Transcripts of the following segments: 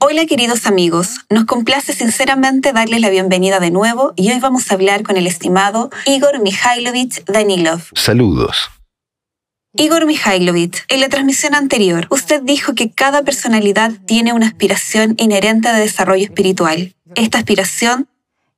Hola queridos amigos, nos complace sinceramente darles la bienvenida de nuevo y hoy vamos a hablar con el estimado Igor Mikhailovich Danilov. Saludos. Igor Mikhailovich, en la transmisión anterior, usted dijo que cada personalidad tiene una aspiración inherente de desarrollo espiritual. Esta aspiración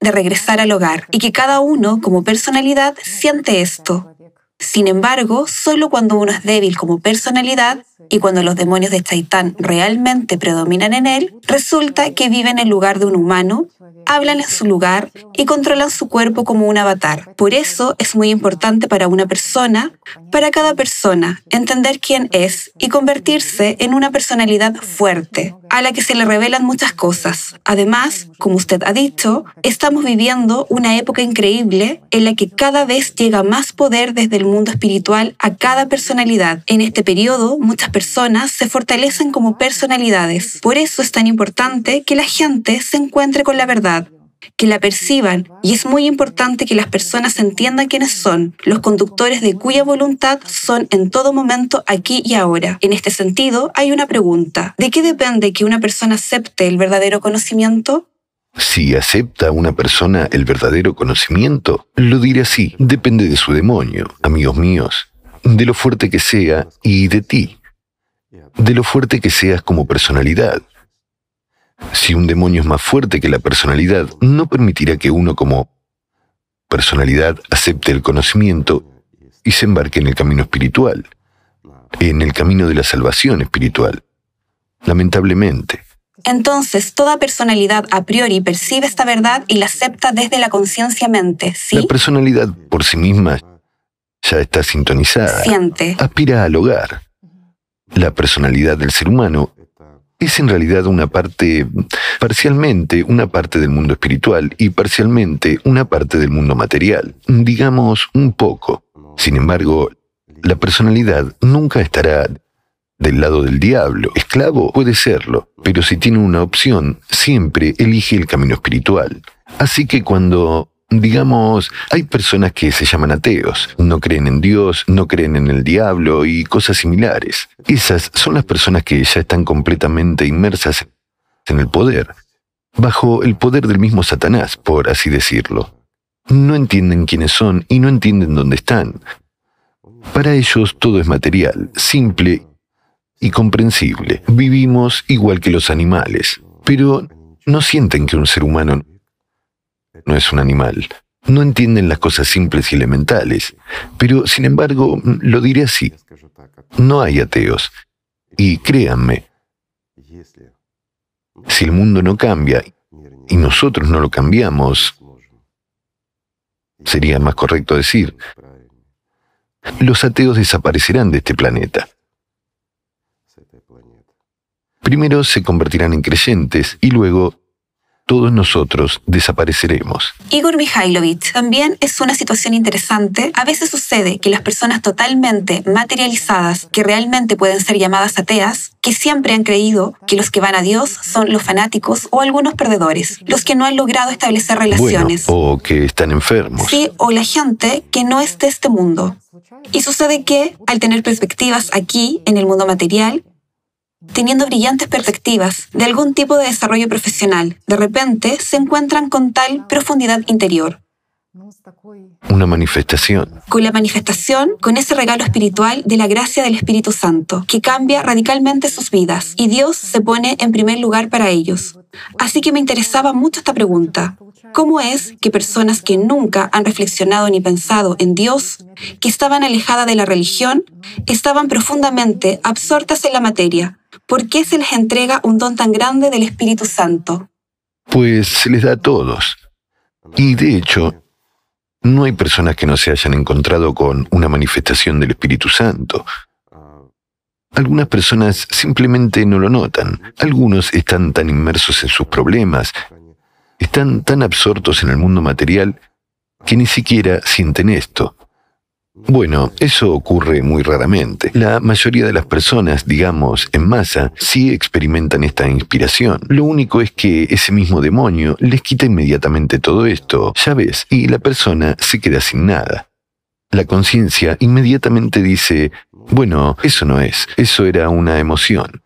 de regresar al hogar y que cada uno como personalidad siente esto. Sin embargo, solo cuando uno es débil como personalidad y cuando los demonios de Chaitán realmente predominan en él, resulta que vive en lugar de un humano, hablan en su lugar y controlan su cuerpo como un avatar. Por eso es muy importante para una persona, para cada persona, entender quién es y convertirse en una personalidad fuerte, a la que se le revelan muchas cosas. Además, como usted ha dicho, estamos viviendo una época increíble en la que cada vez llega más poder desde el mundo espiritual a cada personalidad. En este periodo, muchas personas se fortalecen como personalidades. Por eso es tan importante que la gente se encuentre con la verdad que la perciban y es muy importante que las personas entiendan quiénes son, los conductores de cuya voluntad son en todo momento aquí y ahora. En este sentido, hay una pregunta. ¿De qué depende que una persona acepte el verdadero conocimiento? Si acepta una persona el verdadero conocimiento, lo diré así, depende de su demonio, amigos míos, de lo fuerte que sea y de ti de lo fuerte que seas como personalidad. Si un demonio es más fuerte que la personalidad, no permitirá que uno como personalidad acepte el conocimiento y se embarque en el camino espiritual, en el camino de la salvación espiritual. Lamentablemente. Entonces, toda personalidad a priori percibe esta verdad y la acepta desde la conciencia mente, ¿sí? La personalidad por sí misma ya está sintonizada. Siente. Aspira al hogar. La personalidad del ser humano es en realidad una parte, parcialmente una parte del mundo espiritual y parcialmente una parte del mundo material, digamos un poco. Sin embargo, la personalidad nunca estará del lado del diablo. Esclavo puede serlo, pero si tiene una opción, siempre elige el camino espiritual. Así que cuando Digamos, hay personas que se llaman ateos, no creen en Dios, no creen en el diablo y cosas similares. Esas son las personas que ya están completamente inmersas en el poder, bajo el poder del mismo Satanás, por así decirlo. No entienden quiénes son y no entienden dónde están. Para ellos todo es material, simple y comprensible. Vivimos igual que los animales, pero no sienten que un ser humano no es un animal. No entienden las cosas simples y elementales, pero sin embargo, lo diré así, no hay ateos. Y créanme, si el mundo no cambia y nosotros no lo cambiamos, sería más correcto decir, los ateos desaparecerán de este planeta. Primero se convertirán en creyentes y luego todos nosotros desapareceremos. Igor Mikhailovich, también es una situación interesante. A veces sucede que las personas totalmente materializadas, que realmente pueden ser llamadas ateas, que siempre han creído que los que van a Dios son los fanáticos o algunos perdedores, los que no han logrado establecer relaciones. o que están enfermos. Sí, o la gente que no es de este mundo. Y sucede que, al tener perspectivas aquí, en el mundo material, teniendo brillantes perspectivas de algún tipo de desarrollo profesional, de repente se encuentran con tal profundidad interior. Una manifestación. Con la manifestación, con ese regalo espiritual de la gracia del Espíritu Santo, que cambia radicalmente sus vidas, y Dios se pone en primer lugar para ellos. Así que me interesaba mucho esta pregunta. ¿Cómo es que personas que nunca han reflexionado ni pensado en Dios, que estaban alejadas de la religión, estaban profundamente absortas en la materia, ¿por qué se les entrega un don tan grande del Espíritu Santo? Pues se les da a todos. Y de hecho, no hay personas que no se hayan encontrado con una manifestación del Espíritu Santo. Algunas personas simplemente no lo notan. Algunos están tan inmersos en sus problemas, están tan absortos en el mundo material, que ni siquiera sienten esto. Bueno, eso ocurre muy raramente. La mayoría de las personas, digamos, en masa, sí experimentan esta inspiración. Lo único es que ese mismo demonio les quita inmediatamente todo esto, ya ves, y la persona se queda sin nada. La conciencia inmediatamente dice, bueno, eso no es, eso era una emoción.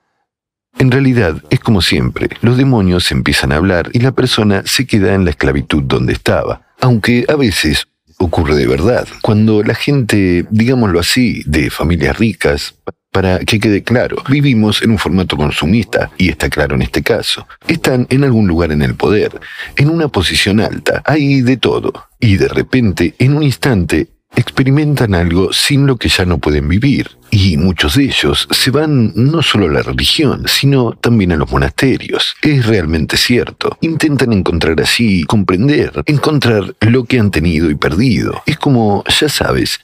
En realidad es como siempre, los demonios empiezan a hablar y la persona se queda en la esclavitud donde estaba, aunque a veces ocurre de verdad, cuando la gente, digámoslo así, de familias ricas, para que quede claro, vivimos en un formato consumista, y está claro en este caso. Están en algún lugar en el poder, en una posición alta, hay de todo, y de repente, en un instante, experimentan algo sin lo que ya no pueden vivir. Y muchos de ellos se van no solo a la religión, sino también a los monasterios. Es realmente cierto. Intentan encontrar así, comprender, encontrar lo que han tenido y perdido. Es como, ya sabes,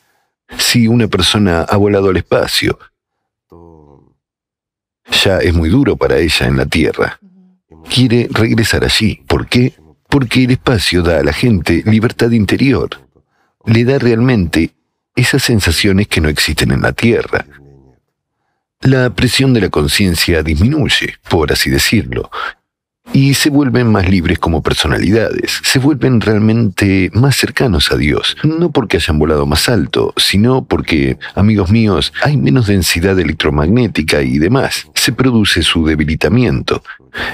si una persona ha volado al espacio, ya es muy duro para ella en la Tierra. Quiere regresar allí. ¿Por qué? Porque el espacio da a la gente libertad interior le da realmente esas sensaciones que no existen en la Tierra. La presión de la conciencia disminuye, por así decirlo, y se vuelven más libres como personalidades, se vuelven realmente más cercanos a Dios, no porque hayan volado más alto, sino porque, amigos míos, hay menos densidad electromagnética y demás, se produce su debilitamiento,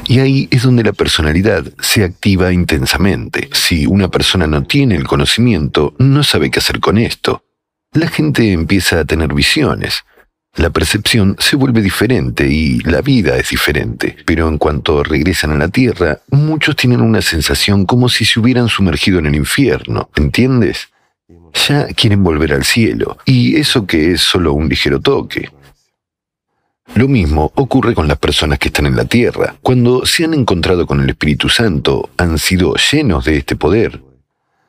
y ahí es donde la personalidad se activa intensamente. Si una persona no tiene el conocimiento, no sabe qué hacer con esto. La gente empieza a tener visiones, la percepción se vuelve diferente y la vida es diferente, pero en cuanto regresan a la Tierra, muchos tienen una sensación como si se hubieran sumergido en el infierno, ¿entiendes? Ya quieren volver al cielo, y eso que es solo un ligero toque. Lo mismo ocurre con las personas que están en la Tierra. Cuando se han encontrado con el Espíritu Santo, han sido llenos de este poder,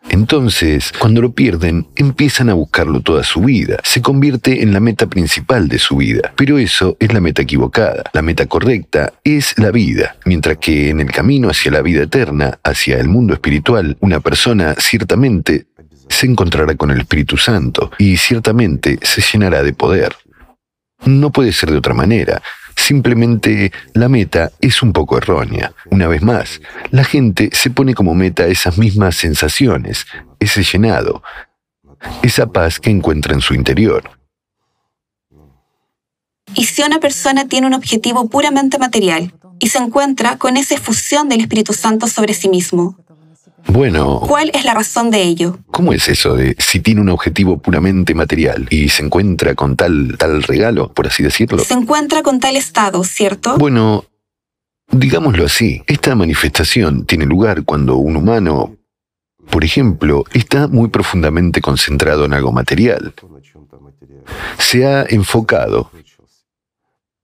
entonces, cuando lo pierden, empiezan a buscarlo toda su vida. Se convierte en la meta principal de su vida. Pero eso es la meta equivocada. La meta correcta es la vida. Mientras que en el camino hacia la vida eterna, hacia el mundo espiritual, una persona ciertamente se encontrará con el Espíritu Santo y ciertamente se llenará de poder. No puede ser de otra manera. Simplemente la meta es un poco errónea. Una vez más, la gente se pone como meta esas mismas sensaciones, ese llenado, esa paz que encuentra en su interior. Y si una persona tiene un objetivo puramente material y se encuentra con esa efusión del Espíritu Santo sobre sí mismo, bueno. ¿Cuál es la razón de ello? ¿Cómo es eso de si tiene un objetivo puramente material y se encuentra con tal, tal regalo, por así decirlo? Se encuentra con tal estado, ¿cierto? Bueno, digámoslo así, esta manifestación tiene lugar cuando un humano, por ejemplo, está muy profundamente concentrado en algo material. Se ha enfocado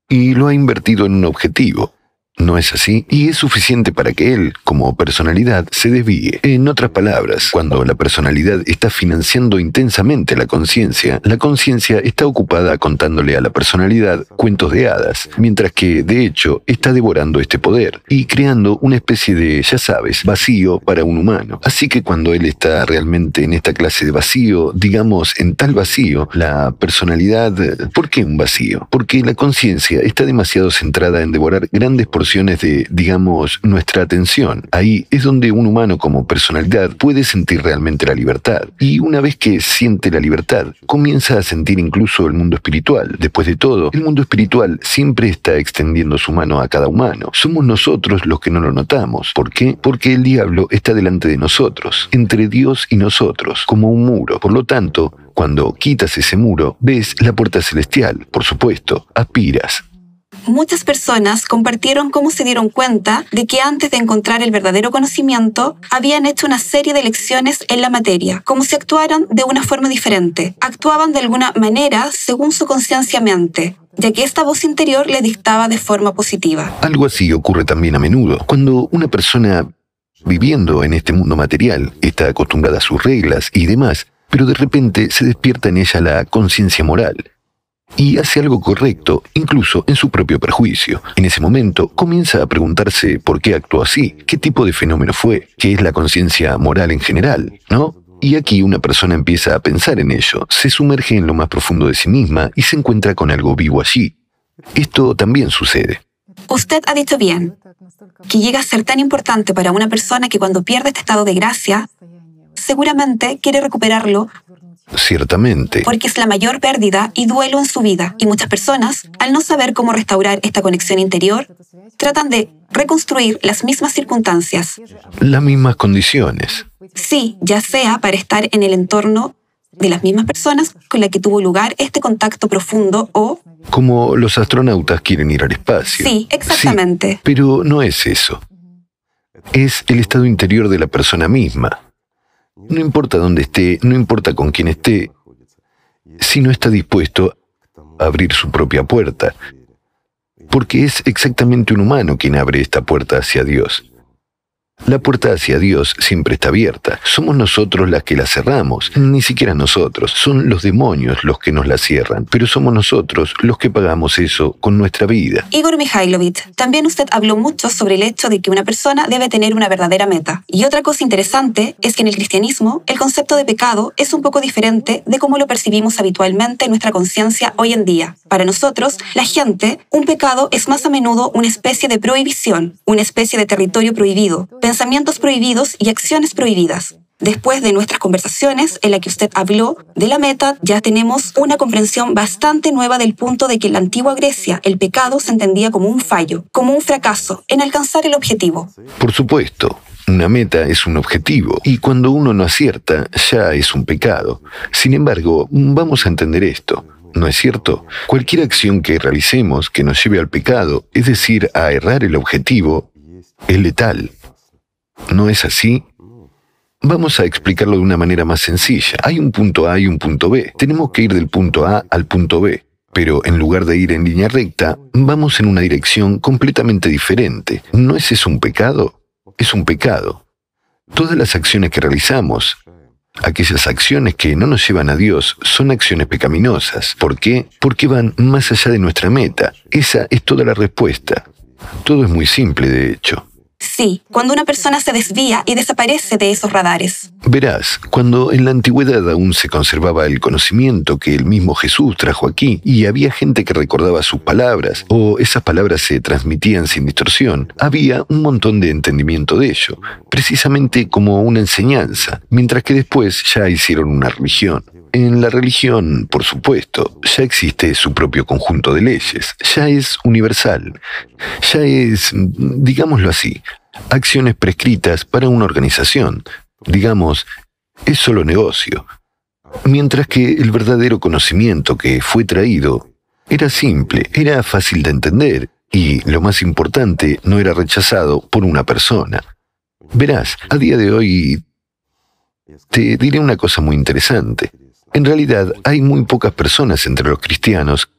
y lo ha invertido en un objetivo. No es así y es suficiente para que él, como personalidad, se desvíe. En otras palabras, cuando la personalidad está financiando intensamente la conciencia, la conciencia está ocupada contándole a la personalidad cuentos de hadas, mientras que, de hecho, está devorando este poder y creando una especie de, ya sabes, vacío para un humano. Así que cuando él está realmente en esta clase de vacío, digamos, en tal vacío, la personalidad... ¿Por qué un vacío? Porque la conciencia está demasiado centrada en devorar grandes porcentajes de, digamos, nuestra atención. Ahí es donde un humano como personalidad puede sentir realmente la libertad. Y una vez que siente la libertad, comienza a sentir incluso el mundo espiritual. Después de todo, el mundo espiritual siempre está extendiendo su mano a cada humano. Somos nosotros los que no lo notamos. ¿Por qué? Porque el diablo está delante de nosotros, entre Dios y nosotros, como un muro. Por lo tanto, cuando quitas ese muro, ves la puerta celestial, por supuesto, aspiras, muchas personas compartieron cómo se dieron cuenta de que antes de encontrar el verdadero conocimiento, habían hecho una serie de lecciones en la materia, como si actuaran de una forma diferente. Actuaban de alguna manera según su conciencia mente, ya que esta voz interior le dictaba de forma positiva. Algo así ocurre también a menudo. Cuando una persona viviendo en este mundo material está acostumbrada a sus reglas y demás, pero de repente se despierta en ella la conciencia moral y hace algo correcto, incluso en su propio perjuicio. En ese momento comienza a preguntarse por qué actuó así, qué tipo de fenómeno fue, qué es la conciencia moral en general, ¿no? Y aquí una persona empieza a pensar en ello, se sumerge en lo más profundo de sí misma y se encuentra con algo vivo allí. Esto también sucede. Usted ha dicho bien que llega a ser tan importante para una persona que cuando pierde este estado de gracia, seguramente quiere recuperarlo Ciertamente. Porque es la mayor pérdida y duelo en su vida. Y muchas personas, al no saber cómo restaurar esta conexión interior, tratan de reconstruir las mismas circunstancias. Las mismas condiciones. Sí, ya sea para estar en el entorno de las mismas personas con las que tuvo lugar este contacto profundo o... Como los astronautas quieren ir al espacio. Sí, exactamente. pero no es eso. Es el estado interior de la persona misma. No importa dónde esté, no importa con quién esté, si no está dispuesto a abrir su propia puerta, porque es exactamente un humano quien abre esta puerta hacia Dios. La puerta hacia Dios siempre está abierta. Somos nosotros las que la cerramos. Ni siquiera nosotros. Son los demonios los que nos la cierran. Pero somos nosotros los que pagamos eso con nuestra vida. Igor Mikhailovich, también usted habló mucho sobre el hecho de que una persona debe tener una verdadera meta. Y otra cosa interesante es que en el cristianismo el concepto de pecado es un poco diferente de cómo lo percibimos habitualmente en nuestra conciencia hoy en día. Para nosotros, la gente, un pecado es más a menudo una especie de prohibición, una especie de territorio prohibido pensamientos prohibidos y acciones prohibidas. Después de nuestras conversaciones en la que usted habló de la meta, ya tenemos una comprensión bastante nueva del punto de que en la antigua Grecia el pecado se entendía como un fallo, como un fracaso en alcanzar el objetivo. Por supuesto, una meta es un objetivo y cuando uno no acierta ya es un pecado. Sin embargo, vamos a entender esto. ¿No es cierto? Cualquier acción que realicemos que nos lleve al pecado, es decir, a errar el objetivo, es letal. ¿No es así? Vamos a explicarlo de una manera más sencilla. Hay un punto A y un punto B. Tenemos que ir del punto A al punto B. Pero en lugar de ir en línea recta, vamos en una dirección completamente diferente. ¿No es eso un pecado? Es un pecado. Todas las acciones que realizamos, aquellas acciones que no nos llevan a Dios, son acciones pecaminosas. ¿Por qué? Porque van más allá de nuestra meta. Esa es toda la respuesta. Todo es muy simple, de hecho. Sí, cuando una persona se desvía y desaparece de esos radares. Verás, cuando en la antigüedad aún se conservaba el conocimiento que el mismo Jesús trajo aquí y había gente que recordaba sus palabras o esas palabras se transmitían sin distorsión, había un montón de entendimiento de ello, precisamente como una enseñanza, mientras que después ya hicieron una religión. En la religión, por supuesto, ya existe su propio conjunto de leyes, ya es universal, ya es, digámoslo así, acciones prescritas para una organización. Digamos, es solo negocio. Mientras que el verdadero conocimiento que fue traído era simple, era fácil de entender y, lo más importante, no era rechazado por una persona. Verás, a día de hoy te diré una cosa muy interesante. En realidad, hay muy pocas personas entre los cristianos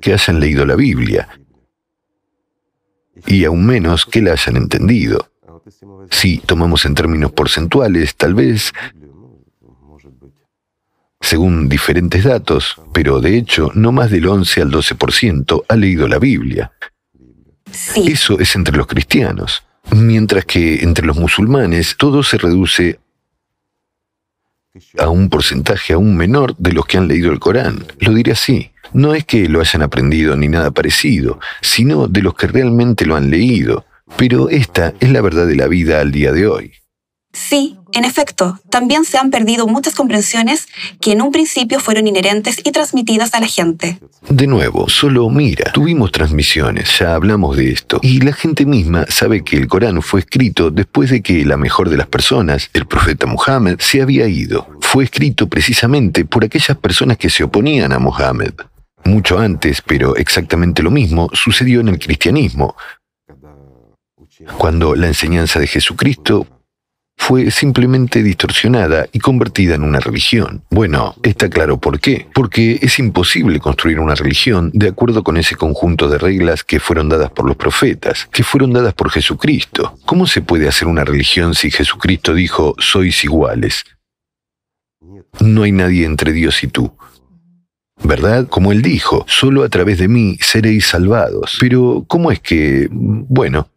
que hayan leído la Biblia, y aún menos que la hayan entendido. Si tomamos en términos porcentuales, tal vez, según diferentes datos, pero de hecho no más del 11 al 12% ha leído la Biblia. Eso es entre los cristianos, mientras que entre los musulmanes todo se reduce a un porcentaje aún menor de los que han leído el Corán. Lo diré así. No es que lo hayan aprendido ni nada parecido, sino de los que realmente lo han leído. Pero esta es la verdad de la vida al día de hoy. Sí, en efecto, también se han perdido muchas comprensiones que en un principio fueron inherentes y transmitidas a la gente. De nuevo, solo mira, tuvimos transmisiones, ya hablamos de esto, y la gente misma sabe que el Corán fue escrito después de que la mejor de las personas, el profeta Muhammad, se había ido. Fue escrito precisamente por aquellas personas que se oponían a Muhammad. Mucho antes, pero exactamente lo mismo, sucedió en el cristianismo, cuando la enseñanza de Jesucristo fue simplemente distorsionada y convertida en una religión. Bueno, está claro por qué. Porque es imposible construir una religión de acuerdo con ese conjunto de reglas que fueron dadas por los profetas, que fueron dadas por Jesucristo. ¿Cómo se puede hacer una religión si Jesucristo dijo, sois iguales? No hay nadie entre Dios y tú. ¿Verdad? Como él dijo, solo a través de mí seréis salvados. Pero, ¿cómo es que... Bueno,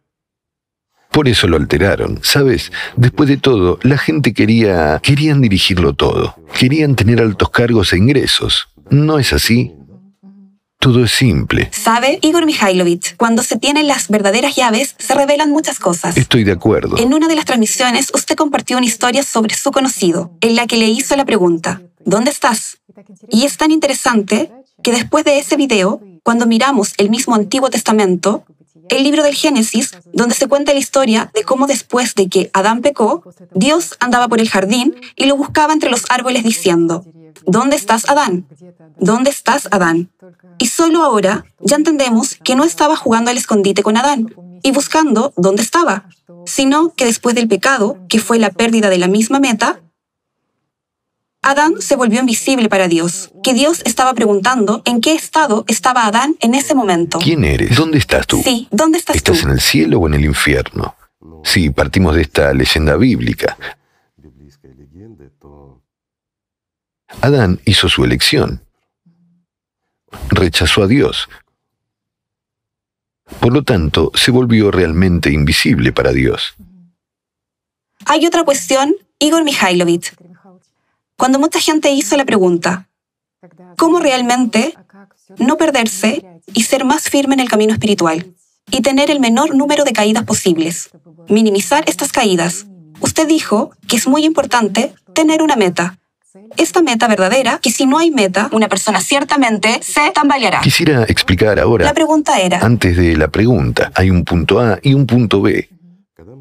por eso lo alteraron. Sabes, después de todo, la gente quería, querían dirigirlo todo. Querían tener altos cargos e ingresos. ¿No es así? Todo es simple. ¿Sabe, Igor Mikhailovich? Cuando se tienen las verdaderas llaves, se revelan muchas cosas. Estoy de acuerdo. En una de las transmisiones, usted compartió una historia sobre su conocido, en la que le hizo la pregunta, ¿dónde estás? Y es tan interesante que después de ese video, cuando miramos el mismo Antiguo Testamento, el libro del Génesis, donde se cuenta la historia de cómo después de que Adán pecó, Dios andaba por el jardín y lo buscaba entre los árboles diciendo, ¿Dónde estás, Adán? ¿Dónde estás, Adán? Y solo ahora ya entendemos que no estaba jugando al escondite con Adán y buscando dónde estaba, sino que después del pecado, que fue la pérdida de la misma meta, Adán se volvió invisible para Dios, que Dios estaba preguntando en qué estado estaba Adán en ese momento. ¿Quién eres? ¿Dónde estás tú? Sí, ¿dónde estás, ¿Estás tú? en el cielo o en el infierno? Sí, partimos de esta leyenda bíblica. Adán hizo su elección. Rechazó a Dios. Por lo tanto, se volvió realmente invisible para Dios. Hay otra cuestión, Igor Mikhailovich. Cuando mucha gente hizo la pregunta, ¿cómo realmente no perderse y ser más firme en el camino espiritual? Y tener el menor número de caídas posibles. Minimizar estas caídas. Usted dijo que es muy importante tener una meta. Esta meta verdadera, que si no hay meta, una persona ciertamente se tambaleará. Quisiera explicar ahora, La pregunta era, antes de la pregunta, hay un punto A y un punto B.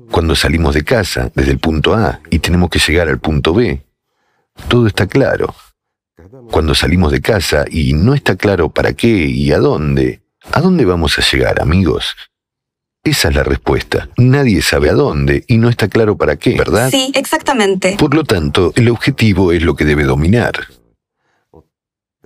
Cuando salimos de casa desde el punto A y tenemos que llegar al punto B, todo está claro. Cuando salimos de casa y no está claro para qué y a dónde, ¿a dónde vamos a llegar, amigos? Esa es la respuesta. Nadie sabe a dónde y no está claro para qué, ¿verdad? sí, exactamente. Por lo tanto, el objetivo es lo que debe dominar.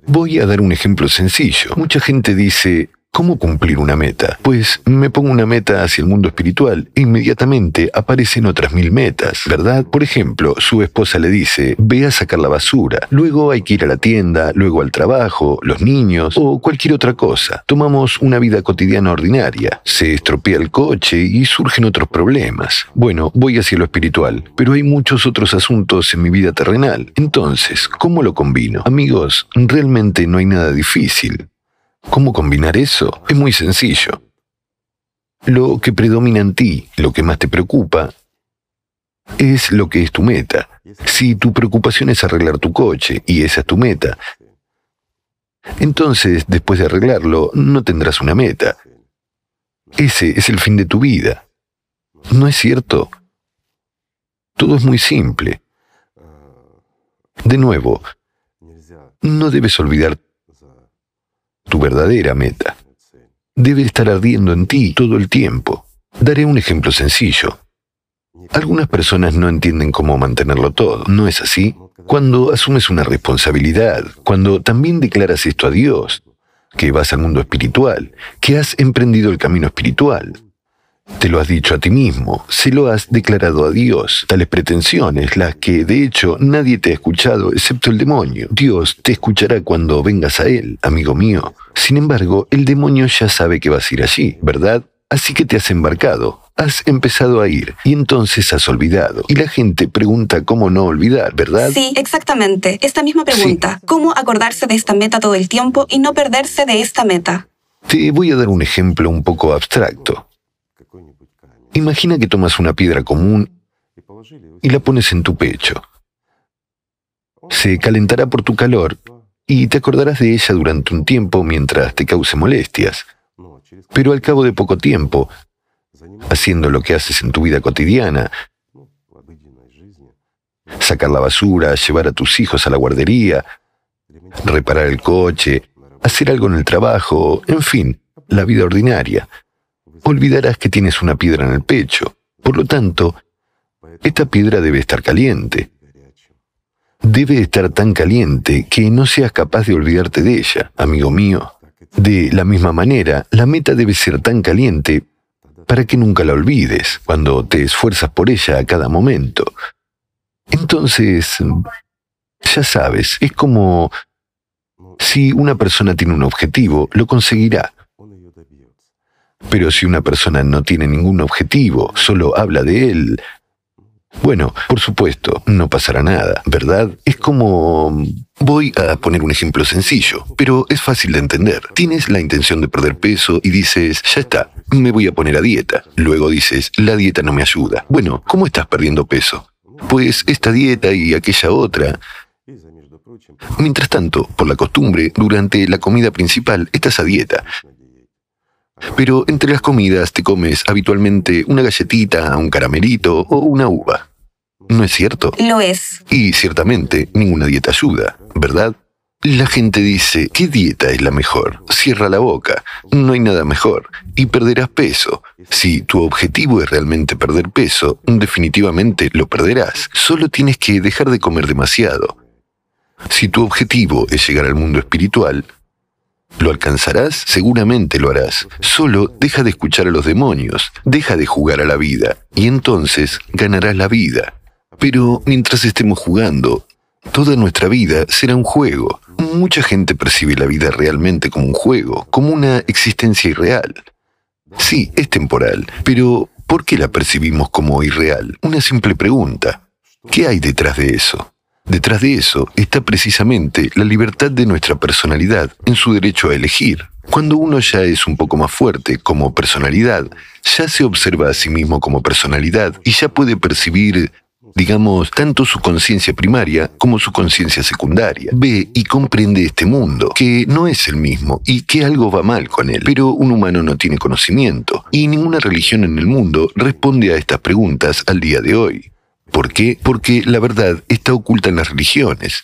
Voy a dar un ejemplo sencillo. Mucha gente dice, ¿cómo cumplir una meta? Pues me pongo una meta hacia el mundo espiritual e inmediatamente aparecen otras mil metas, ¿verdad? Por ejemplo, su esposa le dice, ve a sacar la basura, luego hay que ir a la tienda, luego al trabajo, los niños o cualquier otra cosa. Tomamos una vida cotidiana ordinaria, se estropea el coche y surgen otros problemas. Bueno, voy hacia lo espiritual, pero hay muchos otros asuntos en mi vida terrenal. Entonces, ¿cómo lo combino? Amigos, realmente no hay nada difícil. ¿Cómo combinar eso? Es muy sencillo. Lo que predomina en ti, lo que más te preocupa, es lo que es tu meta. Si tu preocupación es arreglar tu coche y esa es tu meta, entonces después de arreglarlo no tendrás una meta. Ese es el fin de tu vida. ¿No es cierto? Todo es muy simple. De nuevo, no debes olvidar tu verdadera meta. Debe estar ardiendo en ti todo el tiempo. Daré un ejemplo sencillo. Algunas personas no entienden cómo mantenerlo todo, ¿no es así? Cuando asumes una responsabilidad, cuando también declaras esto a Dios, que vas al mundo espiritual, que has emprendido el camino espiritual, te lo has dicho a ti mismo, se lo has declarado a Dios. Tales pretensiones, las que de hecho nadie te ha escuchado excepto el demonio. Dios te escuchará cuando vengas a Él, amigo mío. Sin embargo, el demonio ya sabe que vas a ir allí, ¿verdad? Así que te has embarcado, has empezado a ir y entonces has olvidado. Y la gente pregunta cómo no olvidar, ¿verdad? Sí, exactamente. Esta misma pregunta. ¿Cómo acordarse de esta meta todo el tiempo y no perderse de esta meta? Te voy a dar un ejemplo un poco abstracto. Imagina que tomas una piedra común y la pones en tu pecho. Se calentará por tu calor y te acordarás de ella durante un tiempo mientras te cause molestias. Pero al cabo de poco tiempo, haciendo lo que haces en tu vida cotidiana, sacar la basura, llevar a tus hijos a la guardería, reparar el coche, hacer algo en el trabajo, en fin, la vida ordinaria, olvidarás que tienes una piedra en el pecho. Por lo tanto, esta piedra debe estar caliente. Debe estar tan caliente que no seas capaz de olvidarte de ella, amigo mío. De la misma manera, la meta debe ser tan caliente para que nunca la olvides cuando te esfuerzas por ella a cada momento. Entonces, ya sabes, es como si una persona tiene un objetivo, lo conseguirá. Pero si una persona no tiene ningún objetivo, solo habla de él, Bueno, por supuesto, no pasará nada, ¿verdad? Es como... Voy a poner un ejemplo sencillo, pero es fácil de entender. Tienes la intención de perder peso y dices, ya está, me voy a poner a dieta. Luego dices, la dieta no me ayuda. Bueno, ¿cómo estás perdiendo peso? Pues esta dieta y aquella otra. Mientras tanto, por la costumbre, durante la comida principal estás a dieta. Pero entre las comidas te comes habitualmente una galletita, un caramelito o una uva. ¿No es cierto? Lo es. Y ciertamente ninguna dieta ayuda, ¿verdad? La gente dice, ¿qué dieta es la mejor? Cierra la boca, no hay nada mejor, y perderás peso. Si tu objetivo es realmente perder peso, definitivamente lo perderás. Solo tienes que dejar de comer demasiado. Si tu objetivo es llegar al mundo espiritual, ¿Lo alcanzarás? Seguramente lo harás. Solo deja de escuchar a los demonios, deja de jugar a la vida, y entonces ganarás la vida. Pero mientras estemos jugando, toda nuestra vida será un juego. Mucha gente percibe la vida realmente como un juego, como una existencia irreal. Sí, es temporal, pero ¿por qué la percibimos como irreal? Una simple pregunta. ¿Qué hay detrás de eso? Detrás de eso está precisamente la libertad de nuestra personalidad en su derecho a elegir. Cuando uno ya es un poco más fuerte como personalidad, ya se observa a sí mismo como personalidad y ya puede percibir, digamos, tanto su conciencia primaria como su conciencia secundaria. Ve y comprende este mundo, que no es el mismo y que algo va mal con él. Pero un humano no tiene conocimiento y ninguna religión en el mundo responde a estas preguntas al día de hoy. ¿Por qué? Porque la verdad está oculta en las religiones.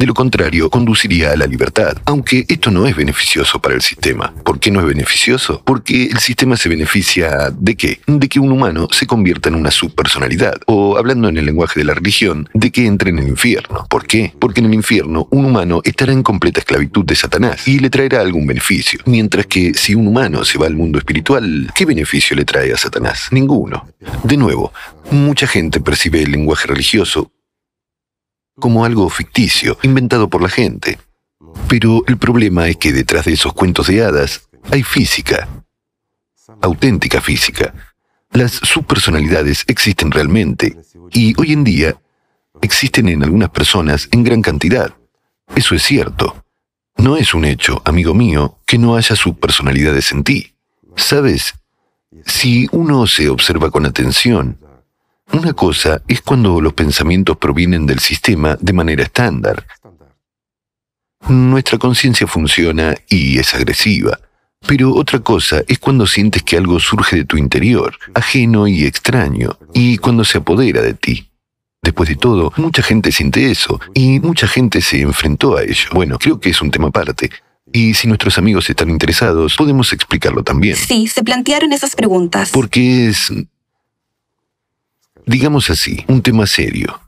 De lo contrario, conduciría a la libertad, aunque esto no es beneficioso para el sistema. ¿Por qué no es beneficioso? Porque el sistema se beneficia de qué? De que un humano se convierta en una subpersonalidad, o hablando en el lenguaje de la religión, de que entre en el infierno. ¿Por qué? Porque en el infierno un humano estará en completa esclavitud de Satanás y le traerá algún beneficio, mientras que si un humano se va al mundo espiritual, ¿qué beneficio le trae a Satanás? Ninguno. De nuevo, mucha gente percibe el lenguaje religioso como algo ficticio, inventado por la gente. Pero el problema es que detrás de esos cuentos de hadas hay física, auténtica física. Las subpersonalidades existen realmente y hoy en día existen en algunas personas en gran cantidad. Eso es cierto. No es un hecho, amigo mío, que no haya subpersonalidades en ti. ¿Sabes? Si uno se observa con atención, una cosa es cuando los pensamientos provienen del sistema de manera estándar. Nuestra conciencia funciona y es agresiva. Pero otra cosa es cuando sientes que algo surge de tu interior, ajeno y extraño, y cuando se apodera de ti. Después de todo, mucha gente siente eso, y mucha gente se enfrentó a ello. Bueno, creo que es un tema aparte. Y si nuestros amigos están interesados, podemos explicarlo también. Sí, se plantearon esas preguntas. Porque es digamos así, un tema serio.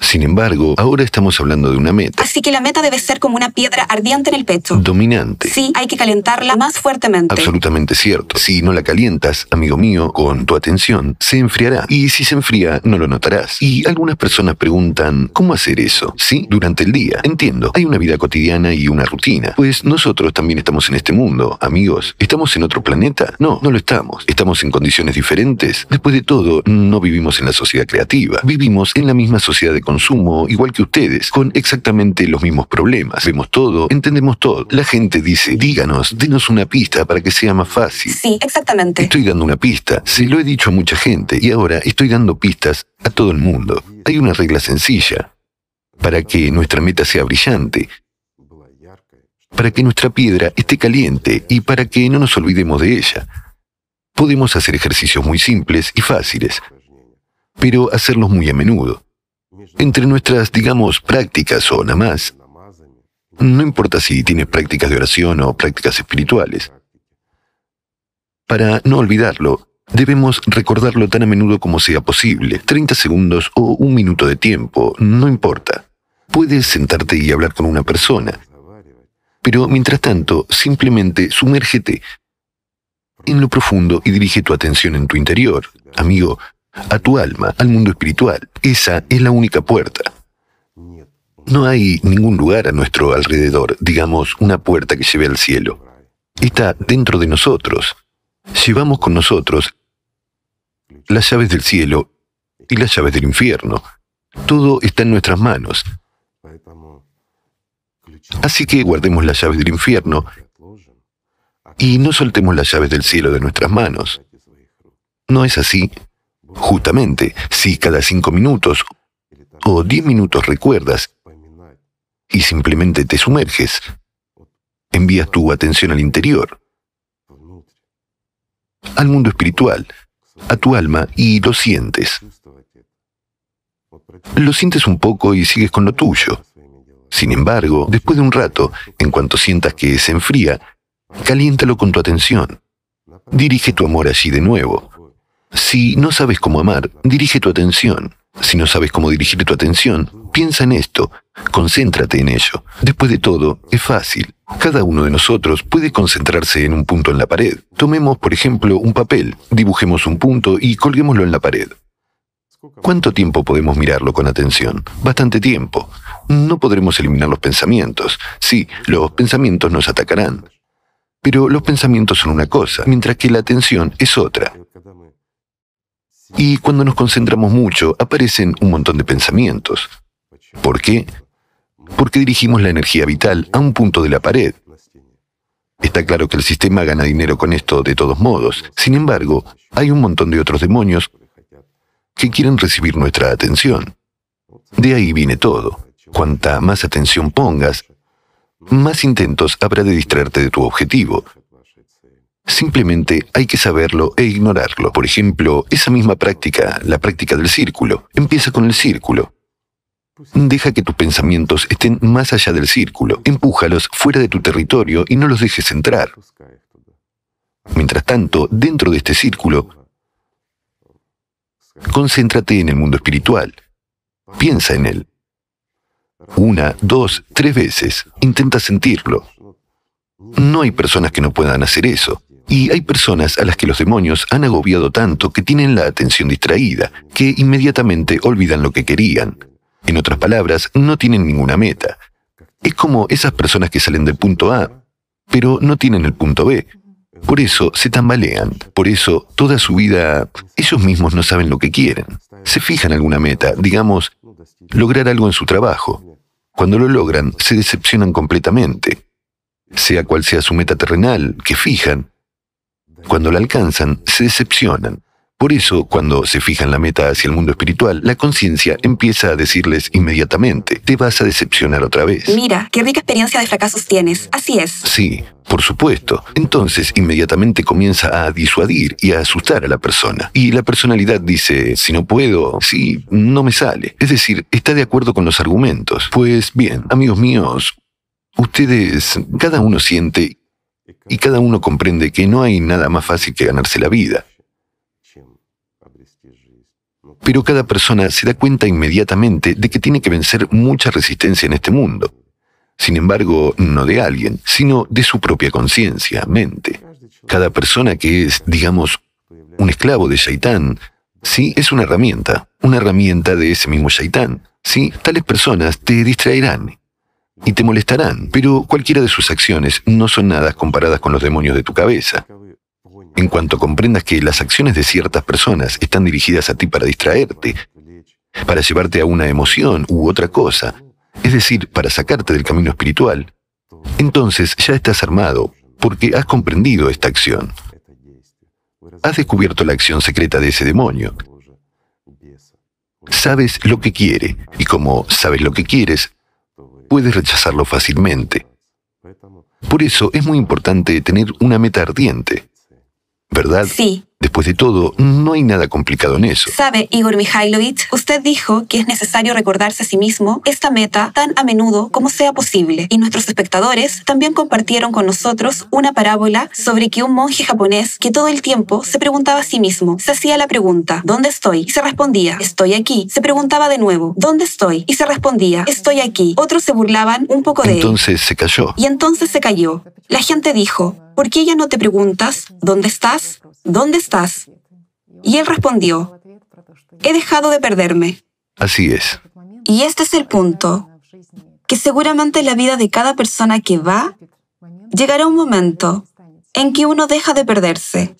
Sin embargo, ahora estamos hablando de una meta. Así que la meta debe ser como una piedra ardiente en el pecho. Dominante. Sí, hay que calentarla más fuertemente. Absolutamente cierto. Si no la calientas, amigo mío, con tu atención, se enfriará. Y si se enfría, no lo notarás. Y algunas personas preguntan, ¿cómo hacer eso? Sí, durante el día. Entiendo, hay una vida cotidiana y una rutina. Pues nosotros también estamos en este mundo, amigos. ¿Estamos en otro planeta? No, no lo estamos. ¿Estamos en condiciones diferentes? Después de todo, no vivimos en la sociedad creativa. Vivimos en la misma sociedad de consumo, igual que ustedes, con exactamente los mismos problemas. Vemos todo, entendemos todo. La gente dice, díganos, denos una pista para que sea más fácil. Sí, exactamente. Estoy dando una pista. Se lo he dicho a mucha gente y ahora estoy dando pistas a todo el mundo. Hay una regla sencilla. Para que nuestra meta sea brillante, para que nuestra piedra esté caliente y para que no nos olvidemos de ella. Podemos hacer ejercicios muy simples y fáciles, pero hacerlos muy a menudo. Entre nuestras, digamos, prácticas o nada más, no importa si tienes prácticas de oración o prácticas espirituales. Para no olvidarlo, debemos recordarlo tan a menudo como sea posible, 30 segundos o un minuto de tiempo, no importa. Puedes sentarte y hablar con una persona, pero mientras tanto, simplemente sumérgete en lo profundo y dirige tu atención en tu interior. Amigo, a tu alma, al mundo espiritual. Esa es la única puerta. No hay ningún lugar a nuestro alrededor, digamos, una puerta que lleve al cielo. Está dentro de nosotros. Llevamos con nosotros las llaves del cielo y las llaves del infierno. Todo está en nuestras manos. Así que guardemos las llaves del infierno y no soltemos las llaves del cielo de nuestras manos. ¿No es así? Justamente, si cada cinco minutos o diez minutos recuerdas y simplemente te sumerges, envías tu atención al interior, al mundo espiritual, a tu alma y lo sientes. Lo sientes un poco y sigues con lo tuyo. Sin embargo, después de un rato, en cuanto sientas que se enfría, caliéntalo con tu atención. Dirige tu amor allí de nuevo. Si no sabes cómo amar, dirige tu atención. Si no sabes cómo dirigir tu atención, piensa en esto, concéntrate en ello. Después de todo, es fácil. Cada uno de nosotros puede concentrarse en un punto en la pared. Tomemos, por ejemplo, un papel, dibujemos un punto y colguémoslo en la pared. ¿Cuánto tiempo podemos mirarlo con atención? Bastante tiempo. No podremos eliminar los pensamientos. Sí, los pensamientos nos atacarán. Pero los pensamientos son una cosa, mientras que la atención es otra. Y cuando nos concentramos mucho, aparecen un montón de pensamientos. ¿Por qué? Porque dirigimos la energía vital a un punto de la pared. Está claro que el sistema gana dinero con esto de todos modos. Sin embargo, hay un montón de otros demonios que quieren recibir nuestra atención. De ahí viene todo. Cuanta más atención pongas, más intentos habrá de distraerte de tu objetivo. Simplemente hay que saberlo e ignorarlo. Por ejemplo, esa misma práctica, la práctica del círculo, empieza con el círculo. Deja que tus pensamientos estén más allá del círculo, empújalos fuera de tu territorio y no los dejes entrar. Mientras tanto, dentro de este círculo, concéntrate en el mundo espiritual. Piensa en él. Una, dos, tres veces. Intenta sentirlo. No hay personas que no puedan hacer eso. Y hay personas a las que los demonios han agobiado tanto que tienen la atención distraída, que inmediatamente olvidan lo que querían. En otras palabras, no tienen ninguna meta. Es como esas personas que salen del punto A, pero no tienen el punto B. Por eso se tambalean, por eso toda su vida ellos mismos no saben lo que quieren. Se fijan alguna meta, digamos, lograr algo en su trabajo. Cuando lo logran, se decepcionan completamente. Sea cual sea su meta terrenal, que fijan, cuando la alcanzan, se decepcionan. Por eso, cuando se fijan la meta hacia el mundo espiritual, la conciencia empieza a decirles inmediatamente, te vas a decepcionar otra vez. Mira, qué rica experiencia de fracasos tienes. Así es. Sí, por supuesto. Entonces, inmediatamente comienza a disuadir y a asustar a la persona. Y la personalidad dice, si no puedo, sí, no me sale. Es decir, está de acuerdo con los argumentos. Pues bien, amigos míos, ustedes, cada uno siente y cada uno comprende que no hay nada más fácil que ganarse la vida. Pero cada persona se da cuenta inmediatamente de que tiene que vencer mucha resistencia en este mundo. Sin embargo, no de alguien, sino de su propia conciencia, mente. Cada persona que es, digamos, un esclavo de Shaitán, sí, es una herramienta, una herramienta de ese mismo Shaitán. Sí, tales personas te distraerán y te molestarán, pero cualquiera de sus acciones no son nada comparadas con los demonios de tu cabeza. En cuanto comprendas que las acciones de ciertas personas están dirigidas a ti para distraerte, para llevarte a una emoción u otra cosa, es decir, para sacarte del camino espiritual, entonces ya estás armado porque has comprendido esta acción. Has descubierto la acción secreta de ese demonio. Sabes lo que quiere y como sabes lo que quieres, puedes rechazarlo fácilmente. Por eso es muy importante tener una meta ardiente, ¿verdad? Sí. Después de todo, no hay nada complicado en eso. Sabe, Igor Mikhailovich, usted dijo que es necesario recordarse a sí mismo esta meta tan a menudo como sea posible. Y nuestros espectadores también compartieron con nosotros una parábola sobre que un monje japonés que todo el tiempo se preguntaba a sí mismo, se hacía la pregunta, ¿dónde estoy? Y se respondía, estoy aquí. Se preguntaba de nuevo, ¿dónde estoy? Y se respondía, estoy aquí. Otros se burlaban un poco de él. Entonces se cayó. Y entonces se cayó. La gente dijo, ¿por qué ya no te preguntas, ¿dónde estás? ¿dónde estás? Y él respondió, he dejado de perderme. Así es. Y este es el punto, que seguramente en la vida de cada persona que va, llegará un momento en que uno deja de perderse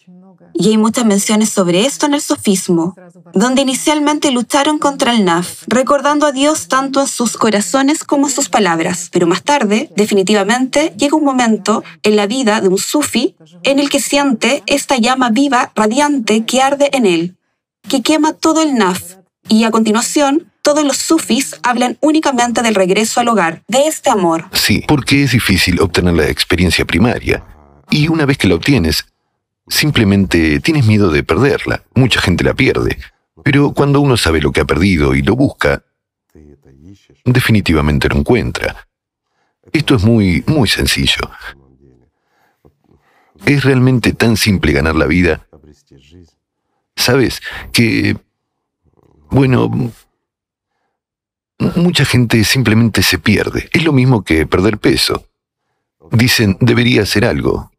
Y hay muchas menciones sobre esto en el sofismo, donde inicialmente lucharon contra el naf, recordando a Dios tanto en sus corazones como en sus palabras. Pero más tarde, definitivamente, llega un momento en la vida de un sufi en el que siente esta llama viva, radiante, que arde en él, que quema todo el naf. Y a continuación, todos los sufis hablan únicamente del regreso al hogar, de este amor. Sí, porque es difícil obtener la experiencia primaria. Y una vez que la obtienes, Simplemente tienes miedo de perderla. Mucha gente la pierde. Pero cuando uno sabe lo que ha perdido y lo busca, definitivamente lo encuentra. Esto es muy, muy sencillo. Es realmente tan simple ganar la vida. Sabes que, bueno, mucha gente simplemente se pierde. Es lo mismo que perder peso. Dicen, debería hacer algo.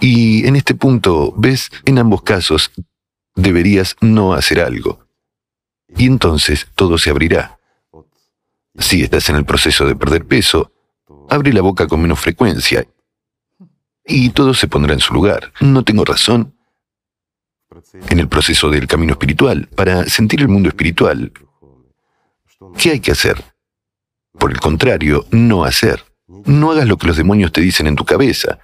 Y en este punto, ves, en ambos casos, deberías no hacer algo. Y entonces todo se abrirá. Si estás en el proceso de perder peso, abre la boca con menos frecuencia y todo se pondrá en su lugar. No tengo razón. En el proceso del camino espiritual, para sentir el mundo espiritual, ¿qué hay que hacer? Por el contrario, no hacer. No hagas lo que los demonios te dicen en tu cabeza.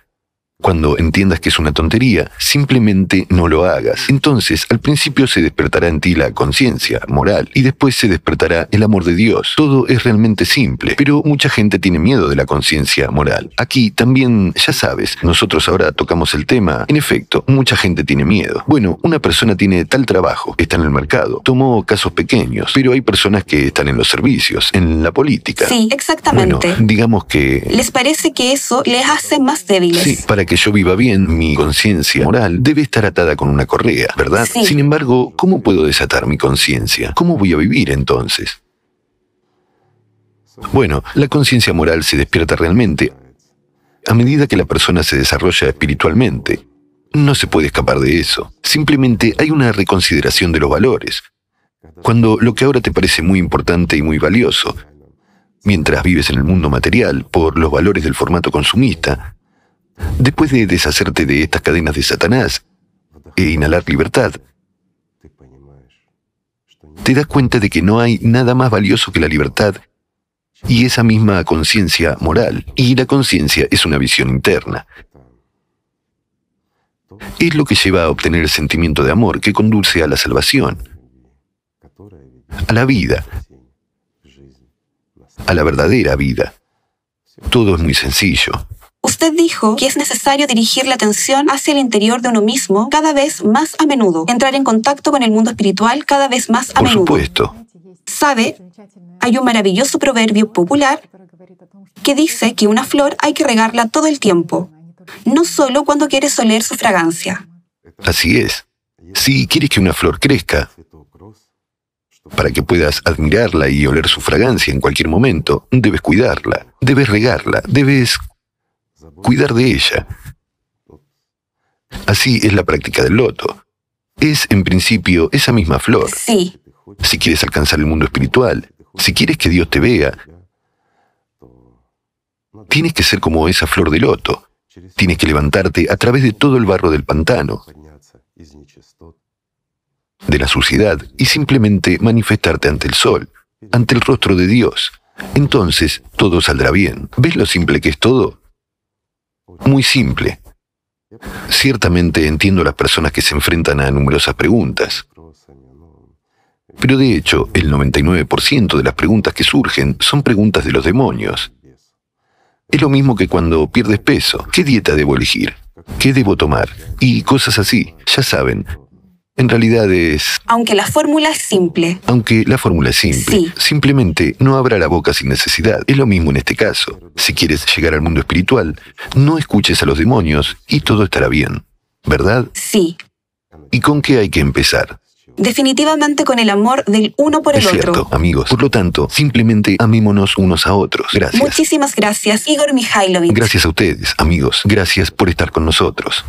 Cuando entiendas que es una tontería, simplemente no lo hagas. Entonces, al principio se despertará en ti la conciencia moral y después se despertará el amor de Dios. Todo es realmente simple, pero mucha gente tiene miedo de la conciencia moral. Aquí también, ya sabes, nosotros ahora tocamos el tema. En efecto, mucha gente tiene miedo. Bueno, una persona tiene tal trabajo, está en el mercado, tomó casos pequeños, pero hay personas que están en los servicios, en la política. Sí, exactamente. Bueno, digamos que... ¿Les parece que eso les hace más débiles? Sí, para que yo viva bien, mi conciencia moral debe estar atada con una correa, ¿verdad? Sí. Sin embargo, ¿cómo puedo desatar mi conciencia? ¿Cómo voy a vivir entonces? Bueno, la conciencia moral se despierta realmente a medida que la persona se desarrolla espiritualmente. No se puede escapar de eso. Simplemente hay una reconsideración de los valores. Cuando lo que ahora te parece muy importante y muy valioso, mientras vives en el mundo material por los valores del formato consumista, Después de deshacerte de estas cadenas de Satanás e inhalar libertad, te das cuenta de que no hay nada más valioso que la libertad y esa misma conciencia moral. Y la conciencia es una visión interna. Es lo que lleva a obtener el sentimiento de amor que conduce a la salvación, a la vida, a la verdadera vida. Todo es muy sencillo. Usted dijo que es necesario dirigir la atención hacia el interior de uno mismo cada vez más a menudo, entrar en contacto con el mundo espiritual cada vez más a Por menudo. supuesto. Sabe, hay un maravilloso proverbio popular que dice que una flor hay que regarla todo el tiempo, no solo cuando quieres oler su fragancia. Así es. Si quieres que una flor crezca, para que puedas admirarla y oler su fragancia en cualquier momento, debes cuidarla, debes regarla, debes cuidar de ella. Así es la práctica del loto. Es, en principio, esa misma flor. Sí, Si quieres alcanzar el mundo espiritual, si quieres que Dios te vea, tienes que ser como esa flor de loto. Tienes que levantarte a través de todo el barro del pantano, de la suciedad, y simplemente manifestarte ante el sol, ante el rostro de Dios. Entonces todo saldrá bien. ¿Ves lo simple que es todo? Muy simple. Ciertamente entiendo a las personas que se enfrentan a numerosas preguntas, pero de hecho el 99% de las preguntas que surgen son preguntas de los demonios. Es lo mismo que cuando pierdes peso. ¿Qué dieta debo elegir? ¿Qué debo tomar? Y cosas así. Ya saben. En realidad es... aunque la fórmula es simple. Aunque la fórmula es simple, Sí. simplemente no abra la boca sin necesidad. Es lo mismo en este caso. Si quieres llegar al mundo espiritual, no escuches a los demonios y todo estará bien. ¿Verdad? Sí, ¿Y con qué hay que empezar? definitivamente con el amor del uno por el es cierto, otro. amigos. Por lo tanto, simplemente amémonos unos a otros. Gracias. Muchísimas gracias, Igor Mikhailovich. Gracias a ustedes, amigos. Gracias por estar con nosotros.